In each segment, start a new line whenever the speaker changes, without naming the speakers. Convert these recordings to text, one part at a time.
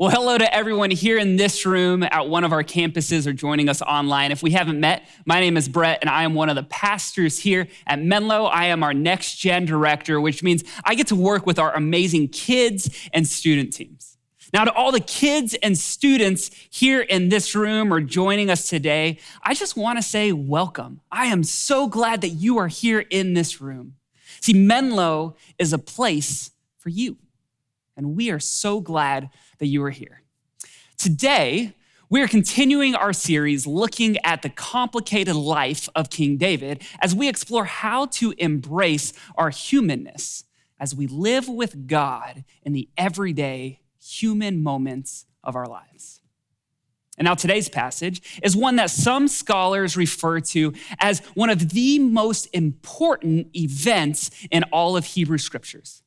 Well, hello to everyone here in this room at one of our campuses or joining us online. If we haven't met, my name is Brett and I am one of the pastors here at Menlo. I am our next gen director, which means I get to work with our amazing kids and student teams. Now, to all the kids and students here in this room or joining us today, I just want to say welcome. I am so glad that you are here in this room. See, Menlo is a place for you, and we are so glad that you are here. Today, we are continuing our series looking at the complicated life of King David as we explore how to embrace our humanness as we live with God in the everyday human moments of our lives. And now today's passage is one that some scholars refer to as one of the most important events in all of Hebrew scriptures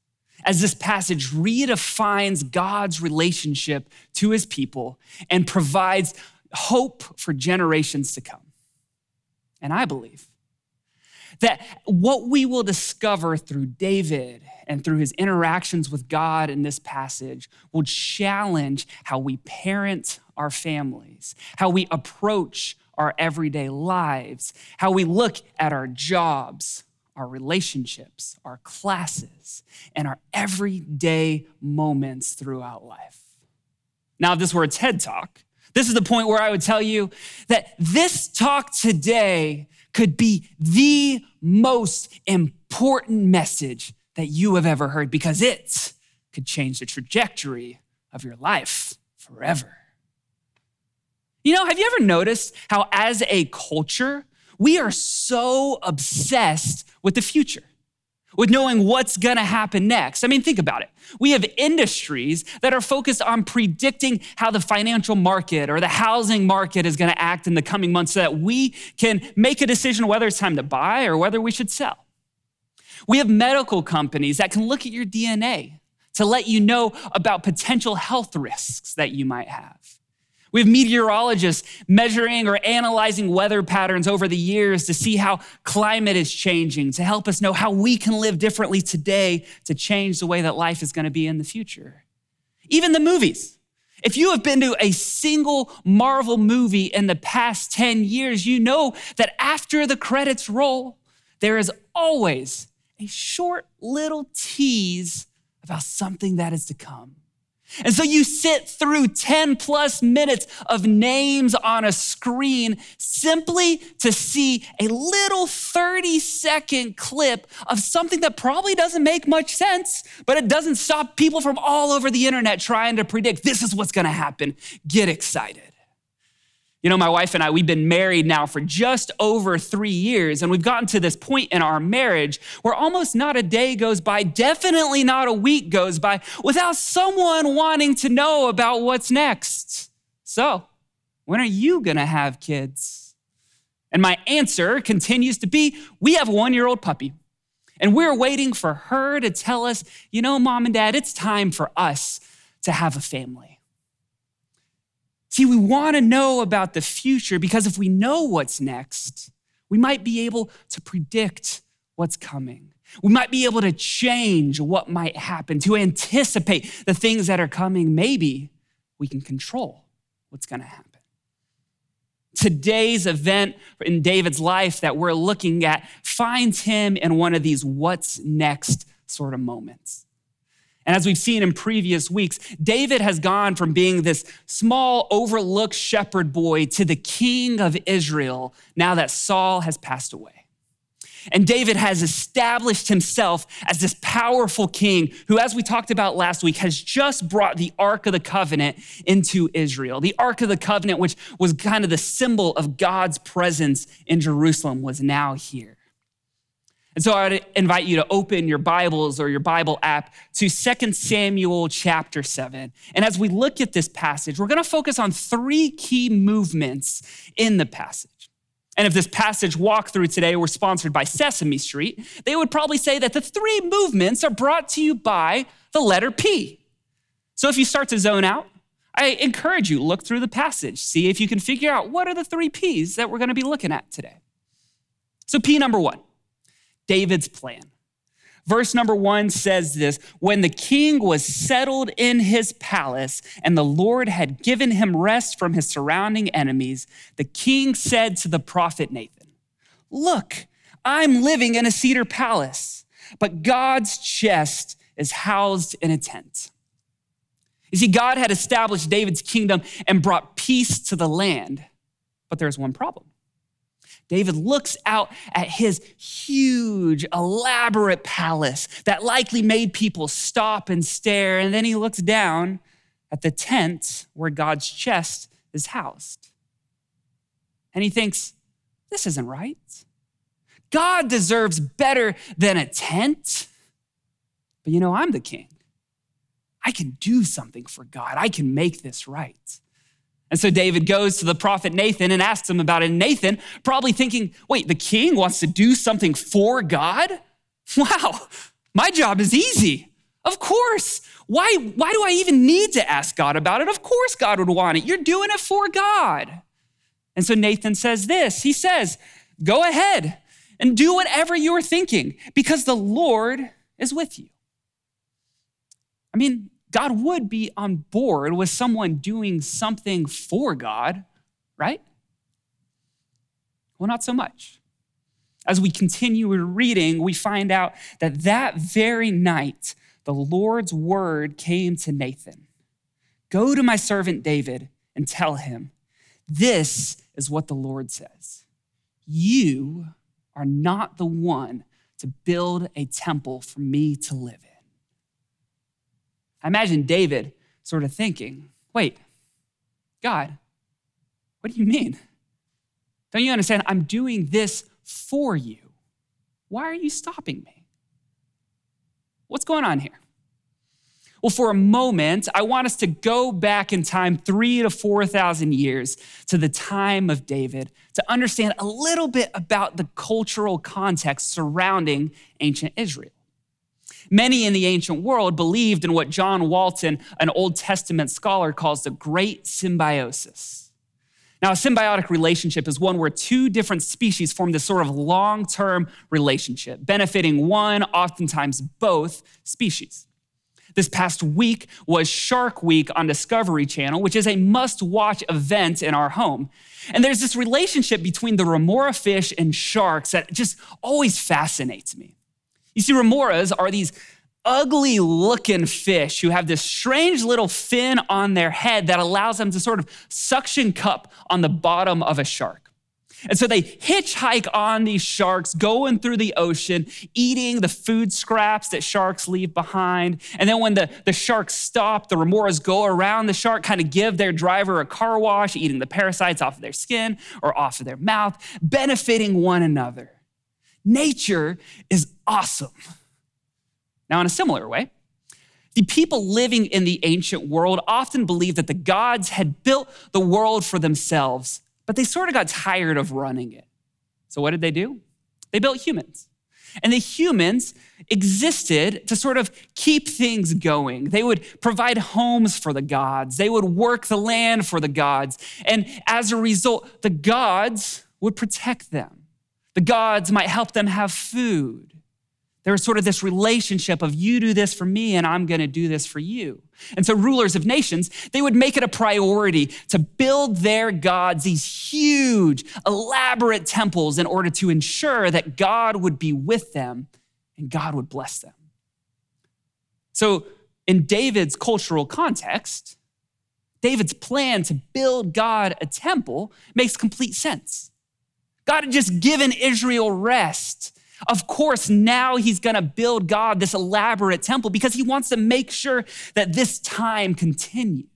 as this passage redefines God's relationship to his people and provides hope for generations to come. And I believe that what we will discover through David and through his interactions with God in this passage will challenge how we parent our families, how we approach our everyday lives, how we look at our jobs, our relationships, our classes, and our everyday moments throughout life. Now, if this were a TED talk, this is the point where I would tell you that this talk today could be the most important message that you have ever heard because it could change the trajectory of your life forever. You know, have you ever noticed how, as a culture, we are so obsessed with the future, with knowing what's gonna happen next. I mean, think about it. We have industries that are focused on predicting how the financial market or the housing market is gonna act in the coming months so that we can make a decision whether it's time to buy or whether we should sell. We have medical companies that can look at your DNA to let you know about potential health risks that you might have. We have meteorologists measuring or analyzing weather patterns over the years to see how climate is changing, to help us know how we can live differently today to change the way that life is going to be in the future. Even the movies. If you have been to a single Marvel movie in the past 10 years, you know that after the credits roll, there is always a short little tease about something that is to come. And so you sit through 10 plus minutes of names on a screen simply to see a little 30 second clip of something that probably doesn't make much sense, but it doesn't stop people from all over the internet trying to predict this is what's gonna happen. Get excited. You know, my wife and I, we've been married now for just over three years, and we've gotten to this point in our marriage where almost not a day goes by, definitely not a week goes by, without someone wanting to know about what's next. So, when are you gonna have kids? And my answer continues to be we have a one year old puppy, and we're waiting for her to tell us, you know, mom and dad, it's time for us to have a family. See, we want to know about the future because if we know what's next, we might be able to predict what's coming. We might be able to change what might happen, to anticipate the things that are coming. Maybe we can control what's going to happen. Today's event in David's life that we're looking at finds him in one of these what's next sort of moments. And as we've seen in previous weeks, David has gone from being this small, overlooked shepherd boy to the king of Israel now that Saul has passed away. And David has established himself as this powerful king who, as we talked about last week, has just brought the Ark of the Covenant into Israel. The Ark of the Covenant, which was kind of the symbol of God's presence in Jerusalem, was now here. And so I would invite you to open your Bibles or your Bible app to 2 Samuel chapter 7. And as we look at this passage, we're going to focus on three key movements in the passage. And if this passage walkthrough today were sponsored by Sesame Street, they would probably say that the three movements are brought to you by the letter P. So if you start to zone out, I encourage you look through the passage, see if you can figure out what are the three P's that we're going to be looking at today. So P number 1 David's plan. Verse number one says this When the king was settled in his palace and the Lord had given him rest from his surrounding enemies, the king said to the prophet Nathan, Look, I'm living in a cedar palace, but God's chest is housed in a tent. You see, God had established David's kingdom and brought peace to the land, but there's one problem. David looks out at his huge, elaborate palace that likely made people stop and stare. And then he looks down at the tent where God's chest is housed. And he thinks, this isn't right. God deserves better than a tent. But you know, I'm the king. I can do something for God, I can make this right. And so David goes to the prophet Nathan and asks him about it. And Nathan, probably thinking, wait, the king wants to do something for God? Wow, my job is easy. Of course. Why, why do I even need to ask God about it? Of course, God would want it. You're doing it for God. And so Nathan says this He says, Go ahead and do whatever you're thinking because the Lord is with you. I mean, God would be on board with someone doing something for God, right? Well, not so much. As we continue reading, we find out that that very night, the Lord's word came to Nathan Go to my servant David and tell him, This is what the Lord says. You are not the one to build a temple for me to live in. I imagine David sort of thinking, wait, God, what do you mean? Don't you understand? I'm doing this for you. Why are you stopping me? What's going on here? Well, for a moment, I want us to go back in time three to 4,000 years to the time of David to understand a little bit about the cultural context surrounding ancient Israel. Many in the ancient world believed in what John Walton, an Old Testament scholar, calls the great symbiosis. Now, a symbiotic relationship is one where two different species form this sort of long term relationship, benefiting one, oftentimes both species. This past week was Shark Week on Discovery Channel, which is a must watch event in our home. And there's this relationship between the remora fish and sharks that just always fascinates me. You see, remoras are these ugly looking fish who have this strange little fin on their head that allows them to sort of suction cup on the bottom of a shark. And so they hitchhike on these sharks, going through the ocean, eating the food scraps that sharks leave behind. And then when the, the sharks stop, the remoras go around the shark, kind of give their driver a car wash, eating the parasites off of their skin or off of their mouth, benefiting one another. Nature is awesome. Now, in a similar way, the people living in the ancient world often believed that the gods had built the world for themselves, but they sort of got tired of running it. So, what did they do? They built humans. And the humans existed to sort of keep things going. They would provide homes for the gods, they would work the land for the gods. And as a result, the gods would protect them. The gods might help them have food. There was sort of this relationship of you do this for me and I'm going to do this for you. And so rulers of nations, they would make it a priority to build their gods these huge, elaborate temples in order to ensure that God would be with them and God would bless them. So in David's cultural context, David's plan to build God a temple makes complete sense. God had just given Israel rest. Of course, now he's going to build God this elaborate temple because he wants to make sure that this time continues.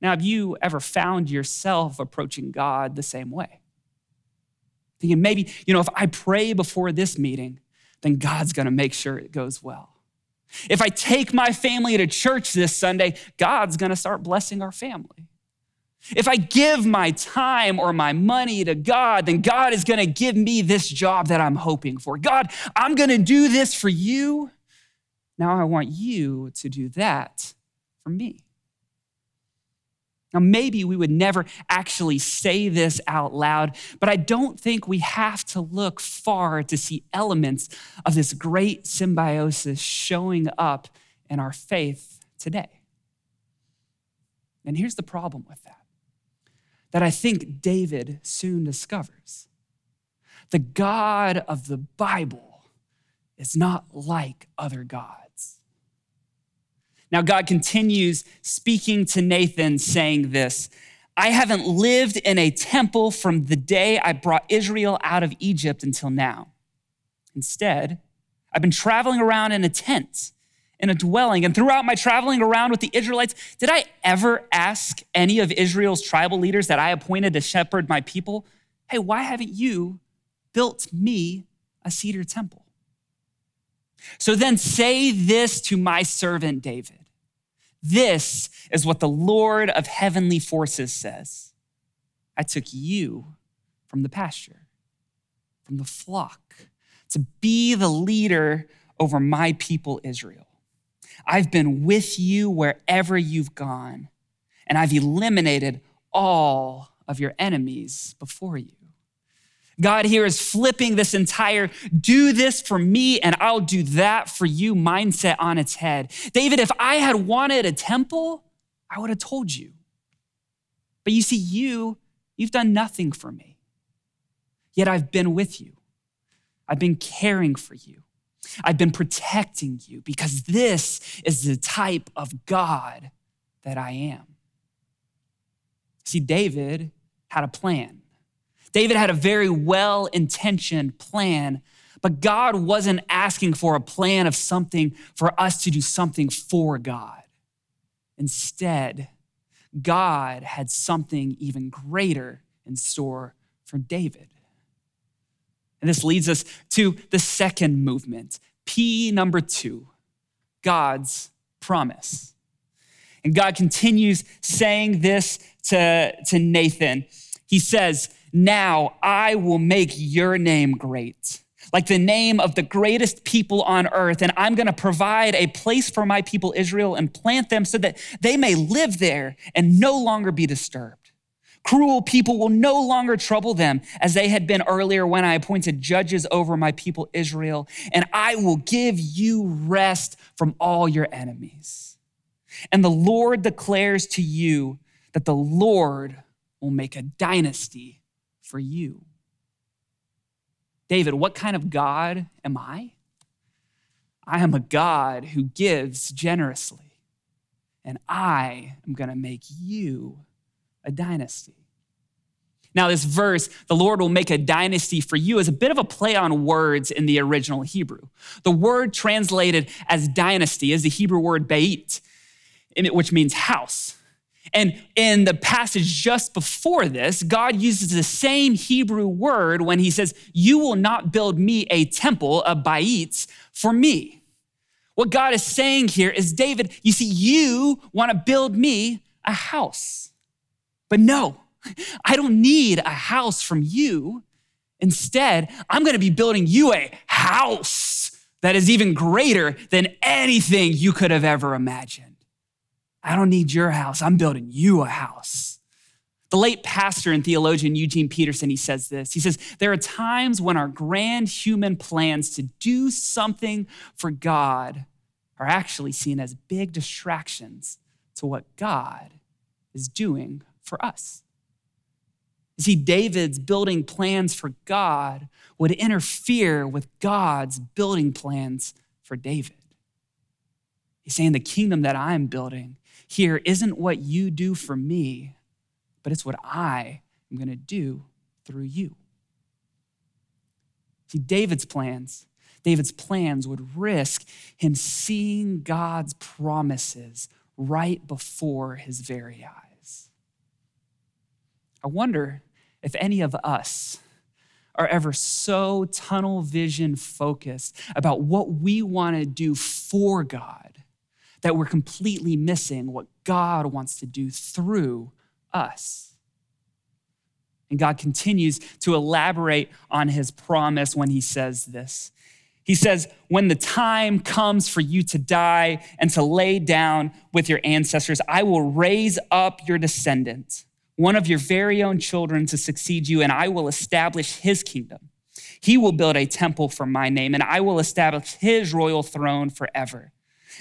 Now, have you ever found yourself approaching God the same way? Thinking maybe, you know, if I pray before this meeting, then God's going to make sure it goes well. If I take my family to church this Sunday, God's going to start blessing our family. If I give my time or my money to God, then God is going to give me this job that I'm hoping for. God, I'm going to do this for you. Now I want you to do that for me. Now, maybe we would never actually say this out loud, but I don't think we have to look far to see elements of this great symbiosis showing up in our faith today. And here's the problem with that that I think David soon discovers the God of the Bible is not like other gods. Now, God continues speaking to Nathan, saying this I haven't lived in a temple from the day I brought Israel out of Egypt until now. Instead, I've been traveling around in a tent, in a dwelling. And throughout my traveling around with the Israelites, did I ever ask any of Israel's tribal leaders that I appointed to shepherd my people, hey, why haven't you built me a cedar temple? So then say this to my servant David. This is what the Lord of heavenly forces says I took you from the pasture, from the flock, to be the leader over my people Israel. I've been with you wherever you've gone, and I've eliminated all of your enemies before you. God here is flipping this entire do this for me and I'll do that for you mindset on its head. David, if I had wanted a temple, I would have told you. But you see, you, you've done nothing for me. Yet I've been with you, I've been caring for you. I've been protecting you because this is the type of God that I am. See, David had a plan. David had a very well intentioned plan, but God wasn't asking for a plan of something for us to do something for God. Instead, God had something even greater in store for David. And this leads us to the second movement, P number two God's promise. And God continues saying this to, to Nathan. He says, now I will make your name great, like the name of the greatest people on earth. And I'm going to provide a place for my people Israel and plant them so that they may live there and no longer be disturbed. Cruel people will no longer trouble them as they had been earlier when I appointed judges over my people Israel, and I will give you rest from all your enemies. And the Lord declares to you that the Lord will make a dynasty for you. David, what kind of God am I? I am a God who gives generously, and I am going to make you a dynasty. Now, this verse, the Lord will make a dynasty for you, is a bit of a play on words in the original Hebrew. The word translated as dynasty is the Hebrew word beit, which means house. And in the passage just before this, God uses the same Hebrew word when he says, You will not build me a temple, a bait, for me. What God is saying here is, David, you see, you want to build me a house. But no, I don't need a house from you. Instead, I'm going to be building you a house that is even greater than anything you could have ever imagined. I don't need your house. I'm building you a house. The late pastor and theologian Eugene Peterson, he says this. He says, There are times when our grand human plans to do something for God are actually seen as big distractions to what God is doing for us. You see, David's building plans for God would interfere with God's building plans for David. He's saying the kingdom that I'm building here isn't what you do for me, but it's what I am going to do through you. See, David's plans, David's plans would risk him seeing God's promises right before his very eyes. I wonder if any of us are ever so tunnel vision focused about what we want to do for God that we're completely missing what God wants to do through us. And God continues to elaborate on his promise when he says this. He says, When the time comes for you to die and to lay down with your ancestors, I will raise up your descendant, one of your very own children, to succeed you, and I will establish his kingdom. He will build a temple for my name, and I will establish his royal throne forever.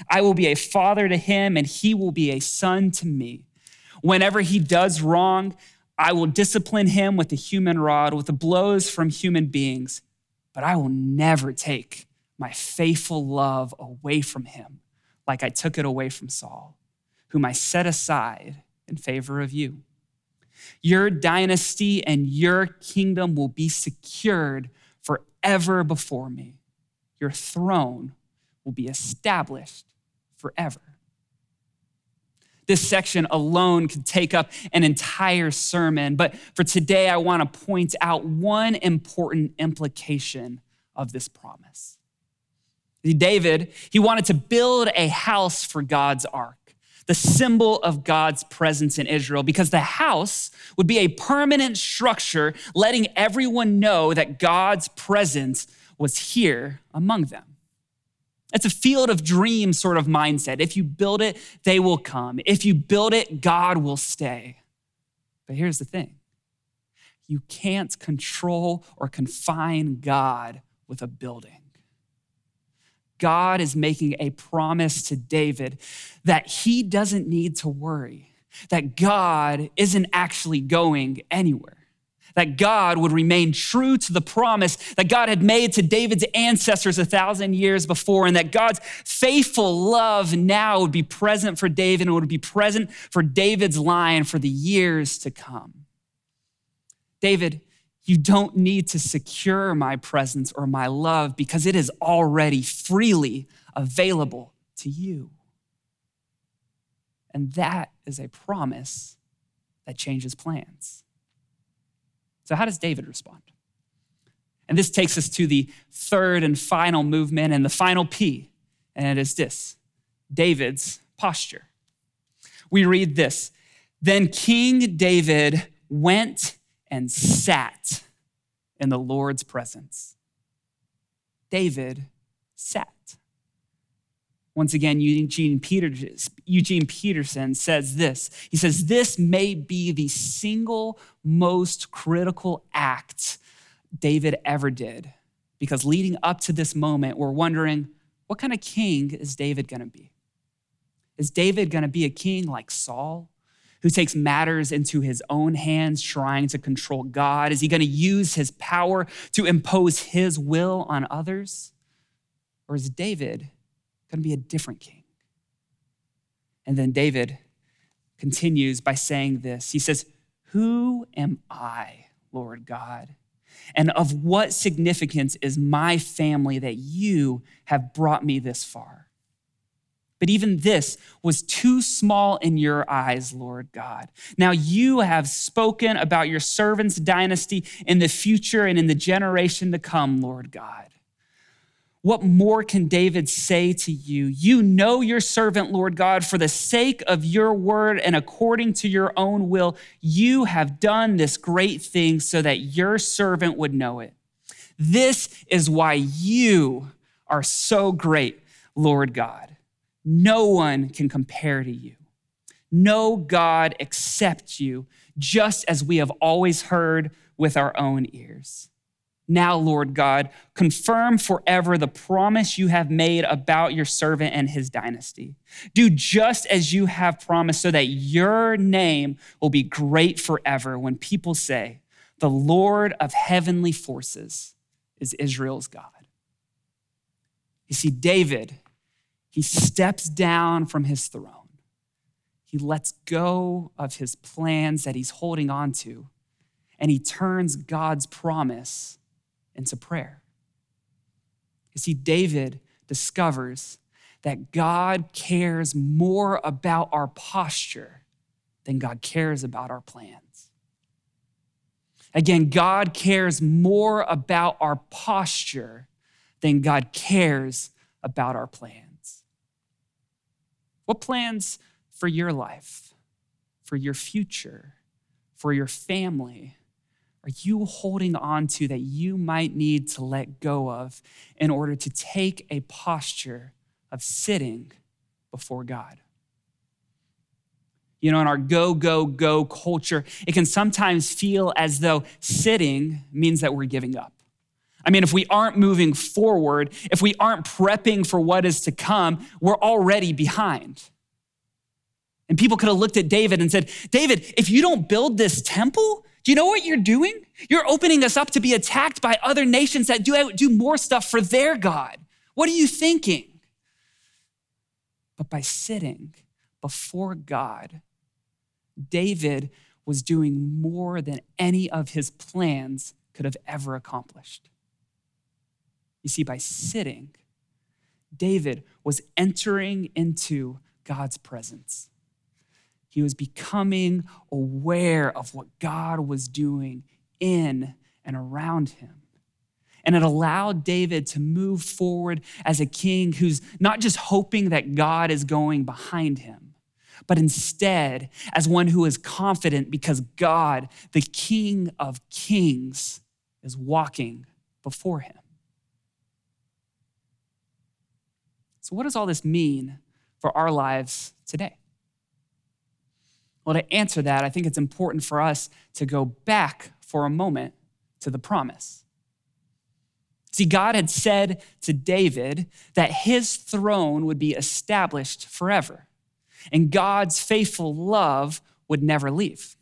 I will be a father to him, and he will be a son to me. Whenever he does wrong, I will discipline him with the human rod, with the blows from human beings but I will never take my faithful love away from him like I took it away from Saul, whom I set aside in favor of you. Your dynasty and your kingdom will be secured forever before me. Your throne will be established forever. This section alone could take up an entire sermon, but for today, I want to point out one important implication of this promise. David, he wanted to build a house for God's ark, the symbol of God's presence in Israel, because the house would be a permanent structure letting everyone know that God's presence was here among them. It's a field of dreams sort of mindset. If you build it, they will come. If you build it, God will stay. But here's the thing you can't control or confine God with a building. God is making a promise to David that he doesn't need to worry, that God isn't actually going anywhere that God would remain true to the promise that God had made to David's ancestors a thousand years before, and that God's faithful love now would be present for David and would be present for David's line for the years to come. David, you don't need to secure my presence or my love because it is already freely available to you. And that is a promise that changes plans. So, how does David respond? And this takes us to the third and final movement and the final P, and it is this David's posture. We read this Then King David went and sat in the Lord's presence. David sat. Once again, Eugene, Peterson says this. He says, This may be the single most critical act David ever did. Because leading up to this moment, we're wondering, what kind of king is David gonna be? Is David gonna be a king like Saul, who takes matters into his own hands, trying to control God? Is he gonna use his power to impose his will on others? Or is David going to be a different king. And then David continues by saying this He says, Who am I, Lord God? And of what significance is my family that you have brought me this far? But even this was too small in your eyes, Lord God. Now you have spoken about your servant's dynasty in the future and in the generation to come, Lord God. What more can David say to you? You know your servant, Lord God, for the sake of your word and according to your own will, you have done this great thing so that your servant would know it. This is why you are so great, Lord God. No one can compare to you. No God except you, just as we have always heard with our own ears. Now, Lord God, confirm forever the promise you have made about your servant and his dynasty. Do just as you have promised, so that your name will be great forever when people say, The Lord of heavenly forces is Israel's God. You see, David, he steps down from his throne. He lets go of his plans that he's holding on to, and he turns God's promise into prayer. You see, David discovers that God cares more about our posture than God cares about our plans. Again, God cares more about our posture than God cares about our plans. What plans for your life, for your future, for your family, are you holding on to that you might need to let go of in order to take a posture of sitting before God? You know, in our go, go, go culture, it can sometimes feel as though sitting means that we're giving up. I mean, if we aren't moving forward, if we aren't prepping for what is to come, we're already behind. And people could have looked at David and said, David, if you don't build this temple, do you know what you're doing? You're opening us up to be attacked by other nations that do, do more stuff for their God. What are you thinking? But by sitting before God, David was doing more than any of his plans could have ever accomplished. You see, by sitting, David was entering into God's presence. He was becoming aware of what God was doing in and around him. And it allowed David to move forward as a king who's not just hoping that God is going behind him, but instead as one who is confident because God, the King of Kings, is walking before him. So, what does all this mean for our lives today? Well, to answer that, I think it's important for us to go back for a moment to the promise. See, God had said to David that his throne would be established forever, and God's faithful love would never leave.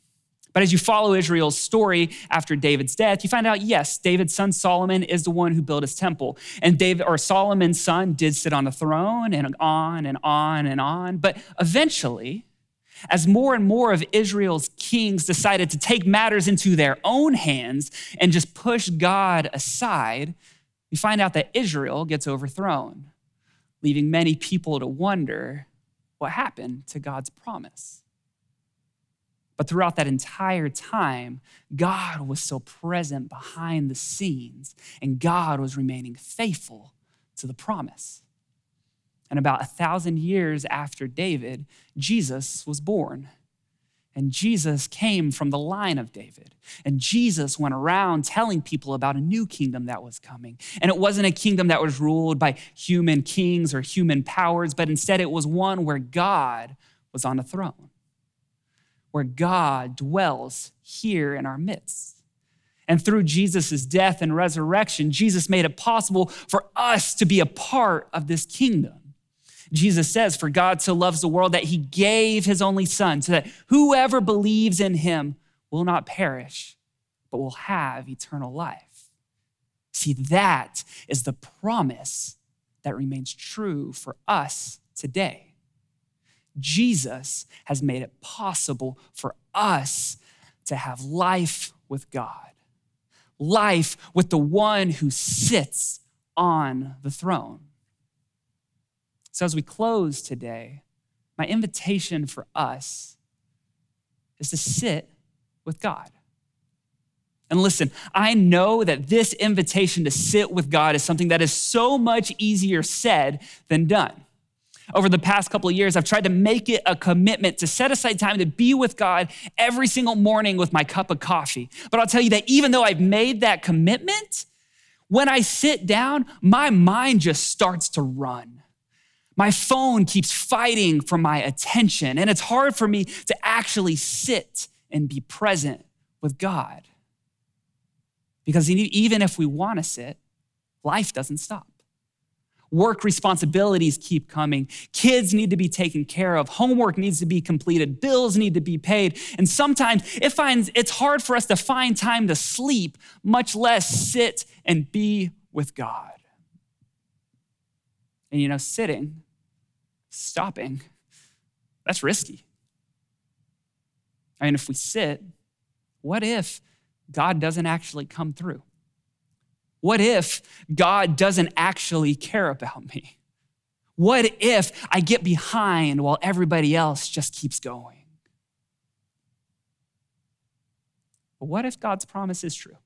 But as you follow Israel's story after David's death, you find out yes, David's son Solomon is the one who built his temple. And David or Solomon's son did sit on the throne and on and on and on. But eventually, as more and more of Israel's kings decided to take matters into their own hands and just push God aside, we find out that Israel gets overthrown, leaving many people to wonder what happened to God's promise. But throughout that entire time, God was still present behind the scenes, and God was remaining faithful to the promise. And about a thousand years after David, Jesus was born. And Jesus came from the line of David. And Jesus went around telling people about a new kingdom that was coming. And it wasn't a kingdom that was ruled by human kings or human powers, but instead it was one where God was on a throne, where God dwells here in our midst. And through Jesus' death and resurrection, Jesus made it possible for us to be a part of this kingdom. Jesus says, For God so loves the world that he gave his only son, so that whoever believes in him will not perish, but will have eternal life. See, that is the promise that remains true for us today. Jesus has made it possible for us to have life with God, life with the one who sits on the throne. So, as we close today, my invitation for us is to sit with God. And listen, I know that this invitation to sit with God is something that is so much easier said than done. Over the past couple of years, I've tried to make it a commitment to set aside time to be with God every single morning with my cup of coffee. But I'll tell you that even though I've made that commitment, when I sit down, my mind just starts to run. My phone keeps fighting for my attention, and it's hard for me to actually sit and be present with God. Because even if we want to sit, life doesn't stop. Work responsibilities keep coming. Kids need to be taken care of. Homework needs to be completed. Bills need to be paid. And sometimes it finds it's hard for us to find time to sleep, much less sit and be with God. And you know, sitting, stopping, that's risky. I mean, if we sit, what if God doesn't actually come through? What if God doesn't actually care about me? What if I get behind while everybody else just keeps going? But what if God's promise is true?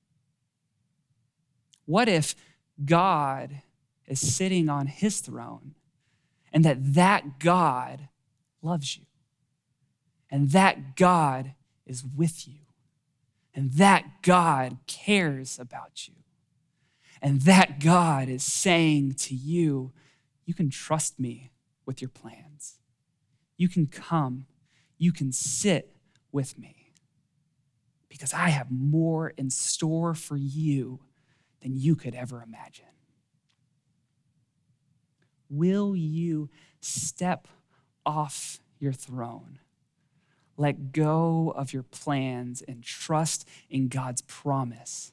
What if God is sitting on his throne and that that God loves you and that God is with you and that God cares about you. And that God is saying to you, you can trust me with your plans. You can come, you can sit with me because I have more in store for you than you could ever imagine. Will you step off your throne? Let go of your plans and trust in God's promise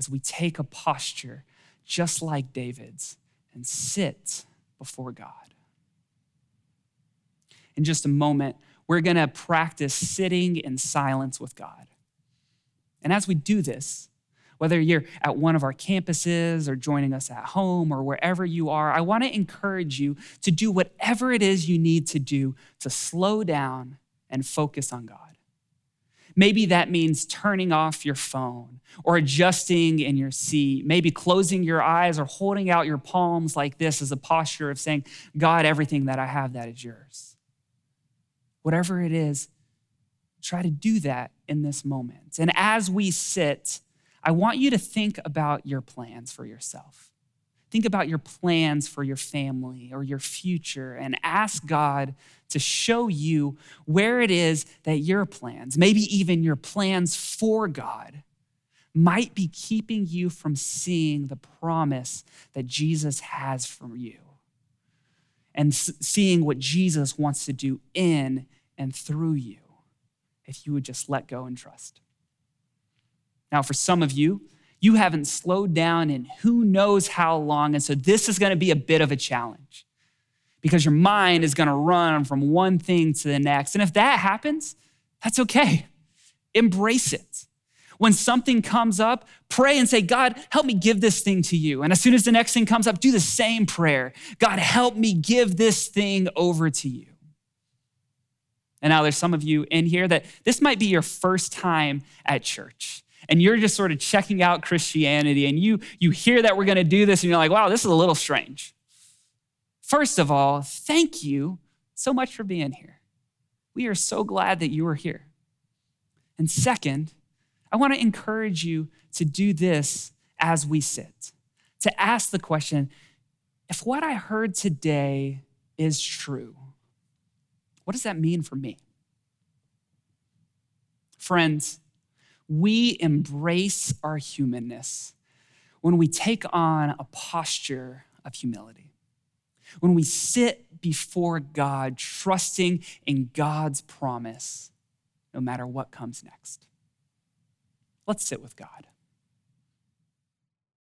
as we take a posture just like David's and sit before God. In just a moment, we're going to practice sitting in silence with God. And as we do this, whether you're at one of our campuses or joining us at home or wherever you are, I want to encourage you to do whatever it is you need to do to slow down and focus on God. Maybe that means turning off your phone or adjusting in your seat, maybe closing your eyes or holding out your palms like this as a posture of saying, God, everything that I have, that is yours. Whatever it is, try to do that in this moment. And as we sit, I want you to think about your plans for yourself. Think about your plans for your family or your future and ask God to show you where it is that your plans, maybe even your plans for God, might be keeping you from seeing the promise that Jesus has for you and seeing what Jesus wants to do in and through you if you would just let go and trust. Now, for some of you, you haven't slowed down in who knows how long. And so this is going to be a bit of a challenge because your mind is going to run from one thing to the next. And if that happens, that's okay. Embrace it. When something comes up, pray and say, God, help me give this thing to you. And as soon as the next thing comes up, do the same prayer God, help me give this thing over to you. And now there's some of you in here that this might be your first time at church and you're just sort of checking out Christianity and you, you hear that we're going to do this and you're like, wow, this is a little strange. First of all, thank you so much for being here. We are so glad that you are here. And second, I want to encourage you to do this as we sit, to ask the question if what I heard today is true, what does that mean for me? Friends, we embrace our humanness when we take on a posture of humility. When we sit before God, trusting in God's promise, no matter what comes next. Let's sit with God.